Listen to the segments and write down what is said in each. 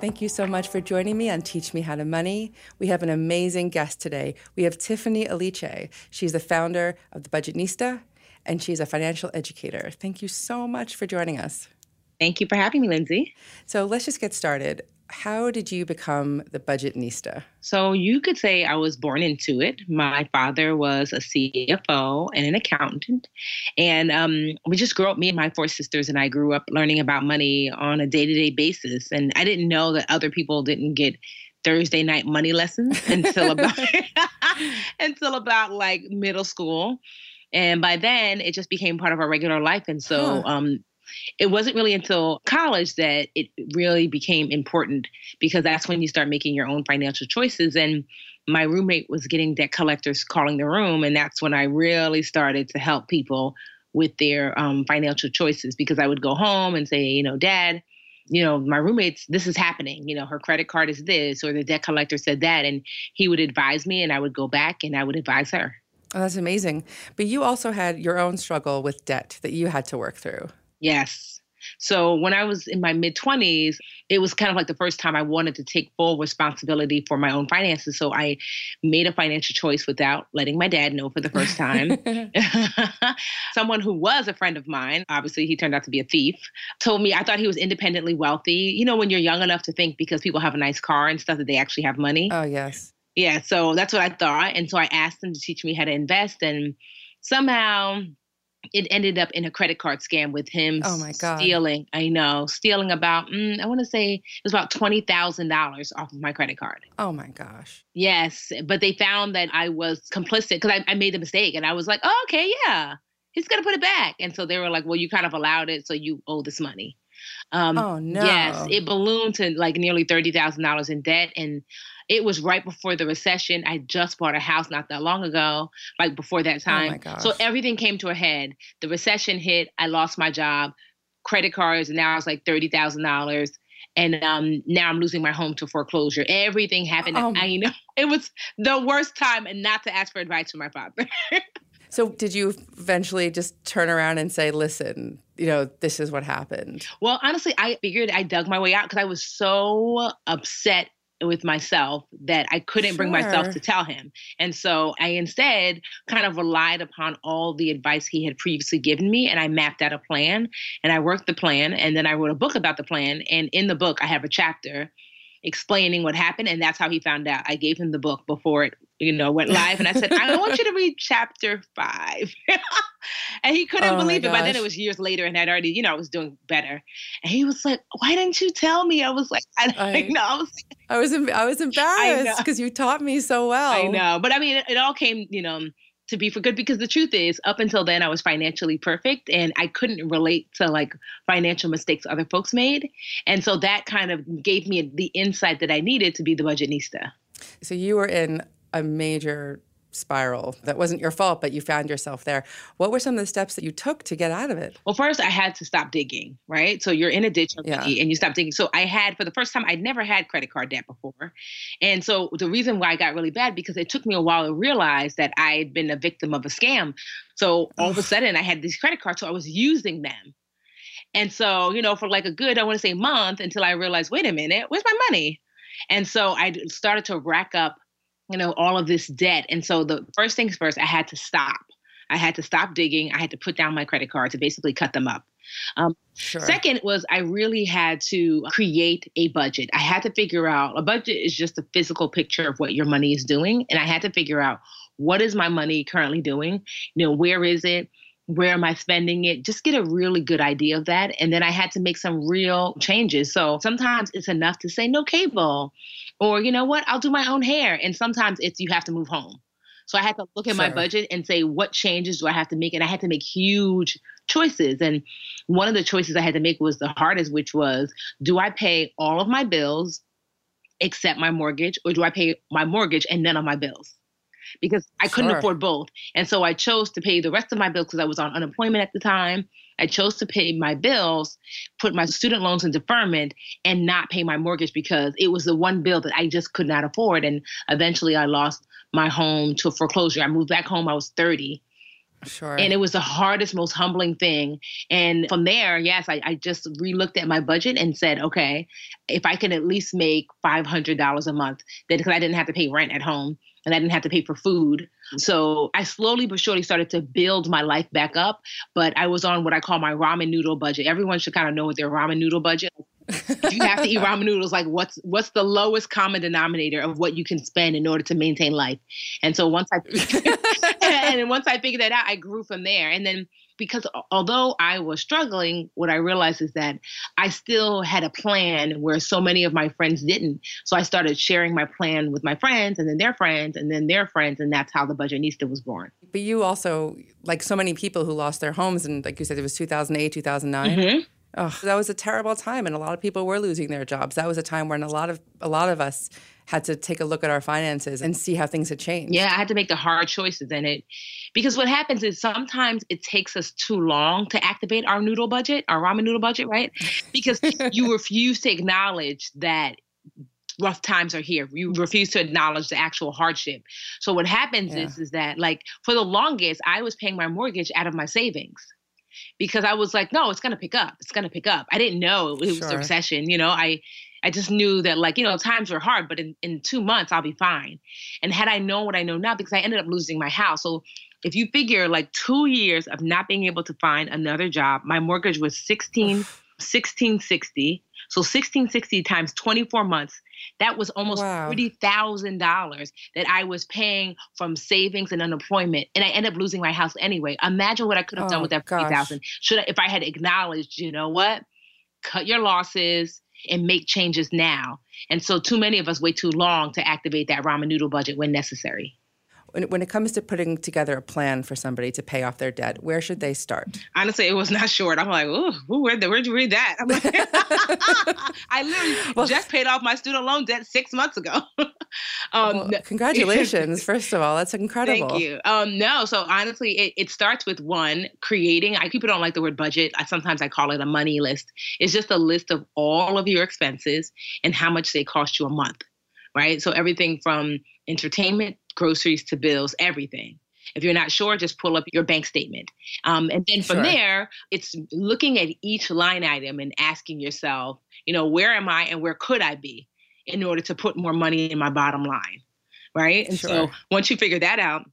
Thank you so much for joining me on Teach Me How to Money. We have an amazing guest today. We have Tiffany Aliche. She's the founder of the Budgetnista, and she's a financial educator. Thank you so much for joining us. Thank you for having me, Lindsay. So let's just get started how did you become the Budgetnista? So you could say I was born into it. My father was a CFO and an accountant, and um, we just grew up. Me and my four sisters and I grew up learning about money on a day-to-day basis, and I didn't know that other people didn't get Thursday night money lessons until about until about like middle school. And by then, it just became part of our regular life. And so, huh. um, it wasn't really until college that it really became important because that's when you start making your own financial choices. And my roommate was getting debt collectors calling the room. And that's when I really started to help people with their um, financial choices because I would go home and say, you know, dad, you know, my roommates, this is happening. You know, her credit card is this, or the debt collector said that. And he would advise me, and I would go back and I would advise her. Oh, that's amazing. But you also had your own struggle with debt that you had to work through. Yes. So when I was in my mid 20s, it was kind of like the first time I wanted to take full responsibility for my own finances. So I made a financial choice without letting my dad know for the first time. Someone who was a friend of mine, obviously he turned out to be a thief, told me I thought he was independently wealthy. You know, when you're young enough to think because people have a nice car and stuff that they actually have money. Oh, yes. Yeah, so that's what I thought. And so I asked him to teach me how to invest. And somehow it ended up in a credit card scam with him oh my God. stealing i know stealing about mm, i want to say it was about $20000 off of my credit card. Oh my gosh. Yes but they found that i was complicit because I, I, made the mistake and i was like oh, okay yeah he's gonna put it back. And so they were like well you kind of allowed it so you owe this money. Um, oh no. yes it ballooned to like nearly $30000 in debt and it was right before the recession. I just bought a house not that long ago, like before that oh time. Oh so everything came to a head. The recession hit. I lost my job. Credit cards, and now it's like thirty thousand dollars. And um, now I'm losing my home to foreclosure. Everything happened. Oh. I know it was the worst time, and not to ask for advice from my father. So, did you eventually just turn around and say, listen, you know, this is what happened? Well, honestly, I figured I dug my way out because I was so upset with myself that I couldn't sure. bring myself to tell him. And so I instead kind of relied upon all the advice he had previously given me and I mapped out a plan and I worked the plan and then I wrote a book about the plan and in the book I have a chapter explaining what happened and that's how he found out. I gave him the book before it you know, went live and I said, I want you to read chapter five. and he couldn't oh believe it. By then it was years later and I'd already, you know, I was doing better. And he was like, why didn't you tell me? I was like, I, I know. I was like, I was, I was embarrassed because you taught me so well. I know. But I mean, it, it all came, you know, to be for good because the truth is up until then I was financially perfect and I couldn't relate to like financial mistakes other folks made. And so that kind of gave me the insight that I needed to be the budgetnista. So you were in a major spiral that wasn't your fault, but you found yourself there. What were some of the steps that you took to get out of it? Well, first, I had to stop digging, right? So you're in a ditch yeah. and you stop digging. So I had, for the first time, I'd never had credit card debt before. And so the reason why I got really bad, because it took me a while to realize that I had been a victim of a scam. So all of a sudden, I had these credit cards, so I was using them. And so, you know, for like a good, I want to say month until I realized, wait a minute, where's my money? And so I started to rack up you know, all of this debt. And so the first things first, I had to stop. I had to stop digging. I had to put down my credit cards to basically cut them up. Um, sure. Second was I really had to create a budget. I had to figure out a budget is just a physical picture of what your money is doing. And I had to figure out what is my money currently doing? You know, where is it? Where am I spending it? Just get a really good idea of that. And then I had to make some real changes. So sometimes it's enough to say no cable or, you know what, I'll do my own hair. And sometimes it's you have to move home. So I had to look at sure. my budget and say, what changes do I have to make? And I had to make huge choices. And one of the choices I had to make was the hardest, which was do I pay all of my bills except my mortgage, or do I pay my mortgage and none of my bills? Because I couldn't afford both. And so I chose to pay the rest of my bills because I was on unemployment at the time. I chose to pay my bills, put my student loans in deferment, and not pay my mortgage because it was the one bill that I just could not afford. And eventually I lost my home to foreclosure. I moved back home, I was 30. Sure. And it was the hardest, most humbling thing. And from there, yes, I, I just relooked at my budget and said, okay, if I can at least make $500 a month, then because I didn't have to pay rent at home and I didn't have to pay for food. So I slowly but surely started to build my life back up. But I was on what I call my ramen noodle budget. Everyone should kind of know what their ramen noodle budget you have to eat ramen noodles? Like what's what's the lowest common denominator of what you can spend in order to maintain life? And so once i and once i figured that out i grew from there. And then because although i was struggling what i realized is that i still had a plan where so many of my friends didn't. So i started sharing my plan with my friends and then their friends and then their friends and that's how the budgetnista was born. But you also like so many people who lost their homes and like you said it was 2008 2009 mm-hmm Oh, that was a terrible time, and a lot of people were losing their jobs. That was a time when a lot of a lot of us had to take a look at our finances and see how things had changed. Yeah, I had to make the hard choices in it because what happens is sometimes it takes us too long to activate our noodle budget, our ramen noodle budget, right? Because you refuse to acknowledge that rough times are here. You refuse to acknowledge the actual hardship. So what happens yeah. is is that like for the longest I was paying my mortgage out of my savings because I was like, no, it's gonna pick up. It's gonna pick up. I didn't know it was sure. a recession. You know, I I just knew that like, you know, times were hard, but in, in two months I'll be fine. And had I known what I know now, because I ended up losing my house. So if you figure like two years of not being able to find another job, my mortgage was 16, 1660. So 1660 times 24 months that was almost wow. $30,000 that I was paying from savings and unemployment. And I ended up losing my house anyway. Imagine what I could have oh, done with that 30000 Should I, if I had acknowledged, you know what? Cut your losses and make changes now. And so too many of us wait too long to activate that ramen noodle budget when necessary when, when it comes to putting together a plan for somebody to pay off their debt, where should they start? Honestly, it was not short. I'm like, ooh, where'd, where'd you read that? I'm Like, I literally well, just paid off my student loan debt six months ago. um, well, congratulations, first of all. That's incredible. Thank you. Um, no, so honestly, it, it starts with one, creating, I people don't like the word budget. I, sometimes I call it a money list. It's just a list of all of your expenses and how much they cost you a month right? So everything from entertainment groceries to bills, everything. If you're not sure, just pull up your bank statement. Um, and then from sure. there, it's looking at each line item and asking yourself, you know, where am I and where could I be in order to put more money in my bottom line? Right. And sure. so once you figure that out,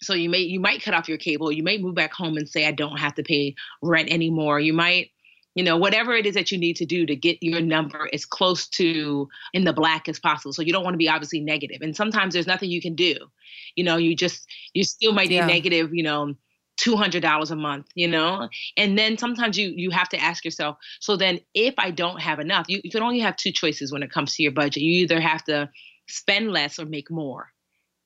so you may you might cut off your cable you may move back home and say i don't have to pay rent anymore you might you know whatever it is that you need to do to get your number as close to in the black as possible. So you don't want to be obviously negative. and sometimes there's nothing you can do. You know you just you still might be yeah. negative you know $200 a month you know? And then sometimes you you have to ask yourself so then if i don't have enough you, you can only have two choices when it comes to your budget. You either have to spend less or make more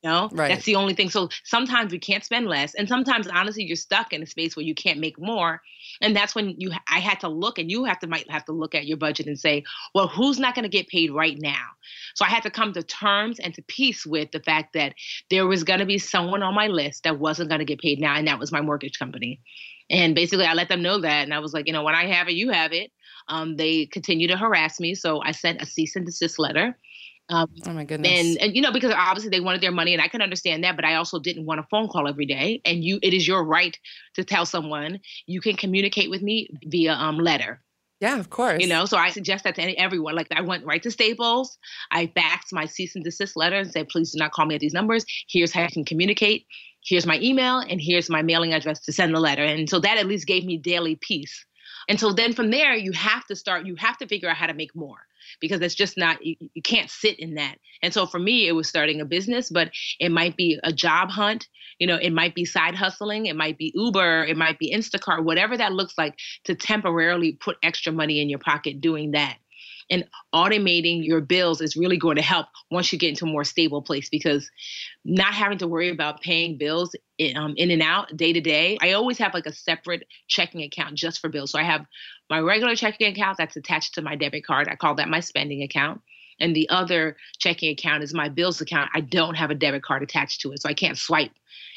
you know, right. that's the only thing. So sometimes we can't spend less, and sometimes honestly, you're stuck in a space where you can't make more, and that's when you. I had to look, and you have to might have to look at your budget and say, well, who's not going to get paid right now? So I had to come to terms and to peace with the fact that there was going to be someone on my list that wasn't going to get paid now, and that was my mortgage company. And basically, I let them know that, and I was like, you know, when I have it, you have it. Um, they continue to harass me, so I sent a cease and desist letter um, oh my goodness! And, and you know because obviously they wanted their money, and I can understand that, but I also didn't want a phone call every day. And you, it is your right to tell someone you can communicate with me via um, letter. Yeah, of course. You know, so I suggest that to any, everyone. Like I went right to Staples, I faxed my cease and desist letter and said, please do not call me at these numbers. Here's how you can communicate. Here's my email, and here's my mailing address to send the letter. And so that at least gave me daily peace. And so then from there, you have to start. You have to figure out how to make more because it's just not you, you can't sit in that. And so for me it was starting a business but it might be a job hunt you know it might be side hustling it might be uber it might be instacart whatever that looks like to temporarily put extra money in your pocket doing that and automating your bills is really going to help once you get into a more stable place because not having to worry about paying bills in, um, in and out day to day i always have like a separate checking account just for bills so i have my regular checking account that's attached to my debit card. I call that my spending account. And the other checking account is my bills account. I don't have a debit card attached to it, so I can't swipe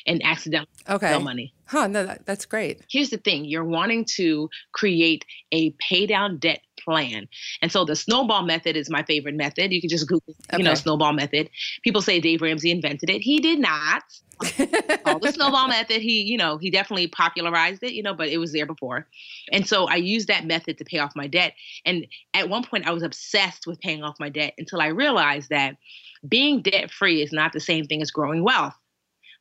and accidentally okay. money. Huh, no, that, that's great. Here's the thing you're wanting to create a pay down debt plan. And so the snowball method is my favorite method. You can just Google, okay. you know, snowball method. People say Dave Ramsey invented it. He did not. oh, the snowball method, he, you know, he definitely popularized it, you know, but it was there before. And so I used that method to pay off my debt. And at one point I was obsessed with paying off my debt until I realized that being debt free is not the same thing as growing wealth.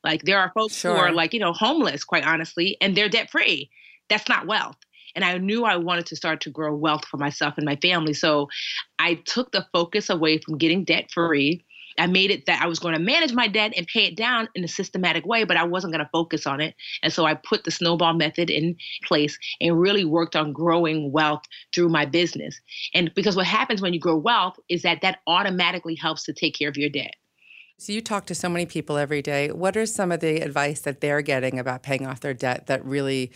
Like there are folks sure. who are like, you know, homeless, quite honestly, and they're debt free. That's not wealth. And I knew I wanted to start to grow wealth for myself and my family. So I took the focus away from getting debt free. I made it that I was going to manage my debt and pay it down in a systematic way, but I wasn't going to focus on it. And so I put the snowball method in place and really worked on growing wealth through my business. And because what happens when you grow wealth is that that automatically helps to take care of your debt. So you talk to so many people every day. What are some of the advice that they're getting about paying off their debt that really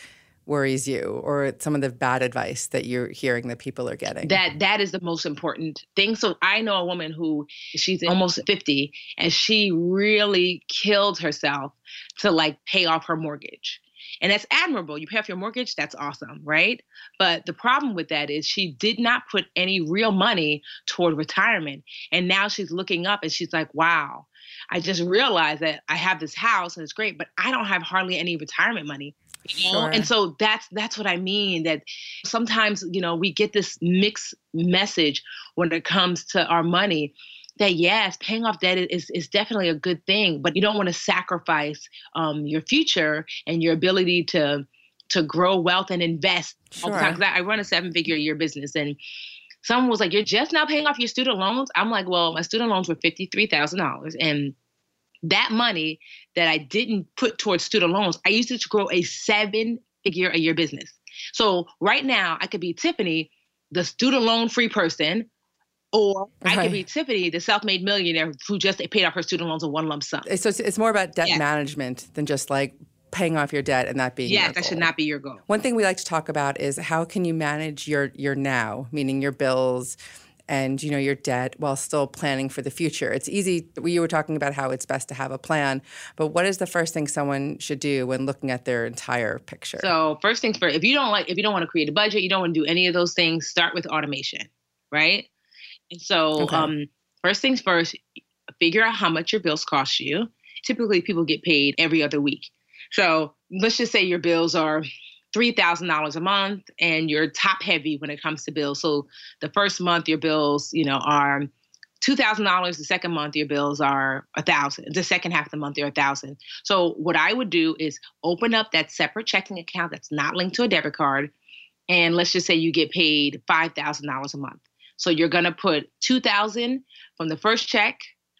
worries you or some of the bad advice that you're hearing that people are getting that that is the most important thing so i know a woman who she's almost 50 and she really killed herself to like pay off her mortgage and that's admirable. You pay off your mortgage, that's awesome, right? But the problem with that is she did not put any real money toward retirement. And now she's looking up and she's like, wow, I just realized that I have this house and it's great, but I don't have hardly any retirement money. You know? Sure. And so that's that's what I mean. That sometimes, you know, we get this mixed message when it comes to our money that yes, paying off debt is, is definitely a good thing, but you don't want to sacrifice um, your future and your ability to to grow wealth and invest sure. the. I run a seven figure a year business and someone was like, You're just now paying off your student loans? I'm like, Well, my student loans were $53,000. And that money that I didn't put towards student loans, I used it to grow a seven figure a year business. So right now, I could be Tiffany, the student loan free person, or right. I could be Tiffany, the self made millionaire who just paid off her student loans in one lump sum. So it's, it's more about debt management than just like paying off your debt and that being yeah that should not be your goal one thing we like to talk about is how can you manage your your now meaning your bills and you know your debt while still planning for the future. It's easy you were talking about how it's best to have a plan but what is the first thing someone should do when looking at their entire picture? So first things first if you don't like if you don't want to create a budget you don't want to do any of those things start with automation right? And so okay. um first things first figure out how much your bills cost you. Typically people get paid every other week. So let's just say your bills are $3,000 a month and you're top heavy when it comes to bills. So the first month your bills, you know, are $2,000. The second month your bills are a thousand. The second half of the month they're a thousand. So what I would do is open up that separate checking account that's not linked to a debit card. And let's just say you get paid $5,000 a month. So you're going to put 2000 from the first check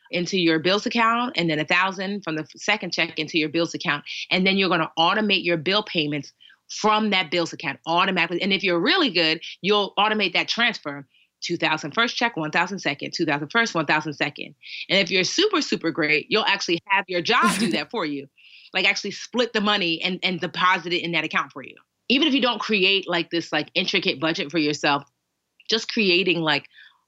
into your bills account and then a thousand from the second check into your bills account and then you're going to automate your bill payments from that bills account automatically. And if you're really good you'll automate that transfer. 2000 first check 1000 second. 2000 first 1000 second. And if you're super super great you'll actually have your job do that for you. Like actually split the money and, and deposit it in that account for you. Even if you don't create like this like intricate budget for yourself just creating like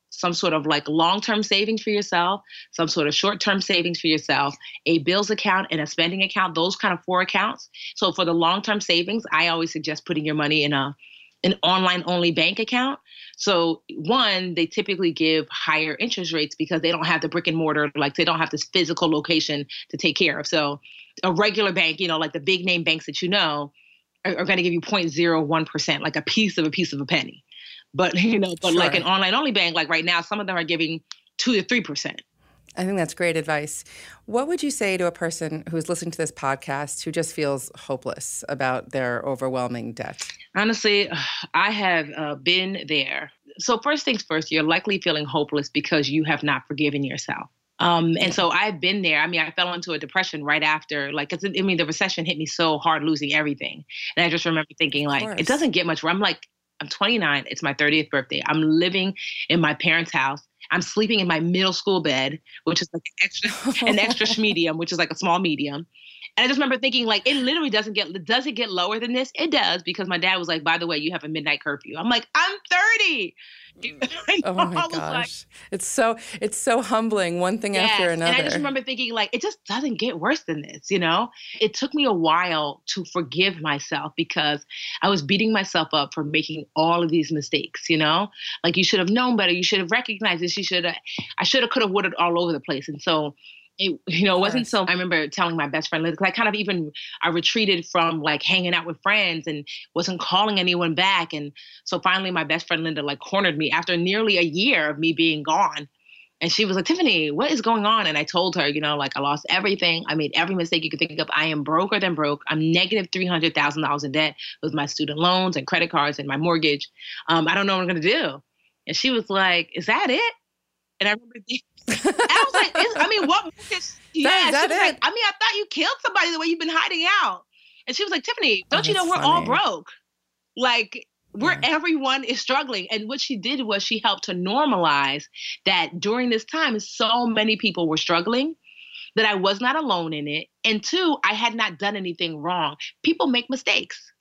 some sort of like long term savings for yourself, some sort of short term savings for yourself, a bills account, and a spending account, those kind of four accounts. So for the long term savings, I always suggest putting your money in a an online only bank account. So one, they typically give higher interest rates because they don't have the brick and mortar, like they don't have this physical location to take care of. So a regular bank, you know, like the big name banks that you know, are, are going to give you 0.01%, like a piece of a piece of a penny. But you know, but sure. like an online only bank, like right now, some of them are giving two to three percent. I think that's great advice. What would you say to a person who's listening to this podcast who just feels hopeless about their overwhelming debt? Honestly, I have uh, been there. So, first things first, you're likely feeling hopeless because you have not forgiven yourself. Um, and so I've been there. I mean, I fell into a depression right after, like, it's I mean, the recession hit me so hard, losing everything. And I just remember thinking, like, it doesn't get much. Where I'm like, I'm 29. It's my 30th birthday. I'm living in my parents' house. I'm sleeping in my middle school bed, which is like an extra, an extra medium, which is like a small medium. And I just remember thinking, like, it literally doesn't get does it get lower than this? It does because my dad was like, by the way, you have a midnight curfew. I'm like, I'm 30. oh my oh gosh. Like, it's so it's so humbling one thing yes, after another. And I just remember thinking like it just doesn't get worse than this, you know? It took me a while to forgive myself because I was beating myself up for making all of these mistakes, you know? Like you should have known better, you should have recognized this, you should have I should have could have would have all over the place. And so it you know it wasn't so i remember telling my best friend Linda because i kind of even i retreated from like hanging out with friends and wasn't calling anyone back. And so finally my best friend linda like cornered me after nearly a year of me being gone. And she was like tiffany what is going on? And i told her you know like i lost everything. I made every mistake you could think of. I am broker than broke. I'm negative $300000 in debt with my student loans and credit cards and my mortgage. Um, i don't know what i'm going to do. And she was like is that it? And I remember I was like, I mean, what? Yeah, that, she was it? like, I mean, I thought you killed somebody the way you've been hiding out. And she was like, Tiffany, don't oh, you know we're funny. all broke? Like, where yeah. everyone is struggling. And what she did was she helped to normalize that during this time, so many people were struggling that I was not alone in it. And two, I had not done anything wrong. People make mistakes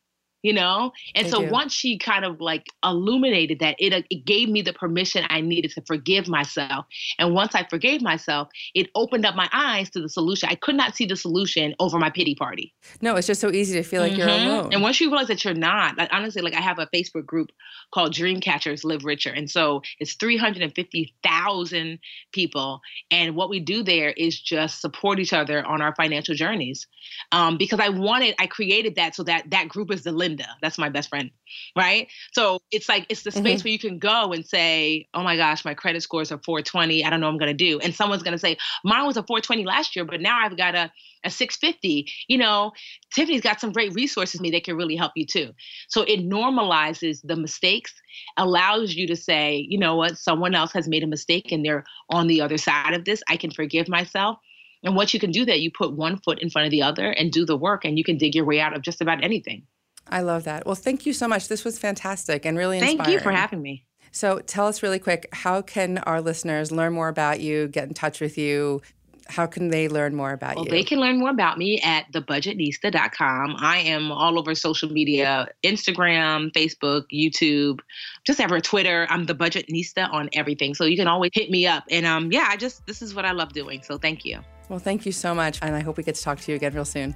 you know? And they so do. once she kind of like illuminated that it, uh, it gave me the permission i needed to forgive myself. And once i forgave myself it opened up my eyes to the solution. I could not see the solution over my pity party. No it's just so easy to feel like mm-hmm. you're alone. And once you realize that you're not like, honestly like i have a facebook group called dream catchers live richer. And so it's 350000 people. And what we do there is just support each other on our financial journeys. Um, because i wanted i created that so that that group is the Linda. That's my best friend. Right. So it's like, it's the space mm-hmm. where you can go and say, oh my gosh, my credit scores are 420. I don't know what I'm going to do. And someone's going to say, mine was a 420 last year, but now I've got a, a 650. You know, Tiffany's got some great resources me that can really help you too. So it normalizes the mistakes, allows you to say, you know what, someone else has made a mistake and they're on the other side of this. I can forgive myself. And once you can do that, you put one foot in front of the other and do the work, and you can dig your way out of just about anything. I love that. Well, thank you so much. This was fantastic and really inspiring. Thank you for having me. So, tell us really quick how can our listeners learn more about you, get in touch with you? How can they learn more about well, you? They can learn more about me at thebudgetnista.com. I am all over social media Instagram, Facebook, YouTube, just ever Twitter. I'm the Budgetnista on everything. So you can always hit me up. And um, yeah, I just, this is what I love doing. So thank you. Well, thank you so much. And I hope we get to talk to you again real soon.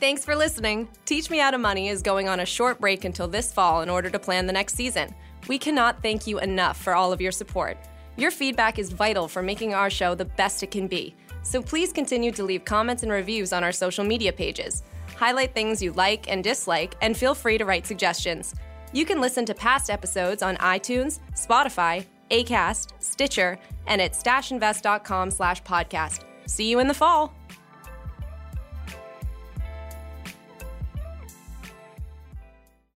Thanks for listening. Teach Me How to Money is going on a short break until this fall in order to plan the next season. We cannot thank you enough for all of your support. Your feedback is vital for making our show the best it can be. So please continue to leave comments and reviews on our social media pages. Highlight things you like and dislike, and feel free to write suggestions. You can listen to past episodes on iTunes, Spotify, Acast, Stitcher, and at stashinvest.com slash podcast. See you in the fall.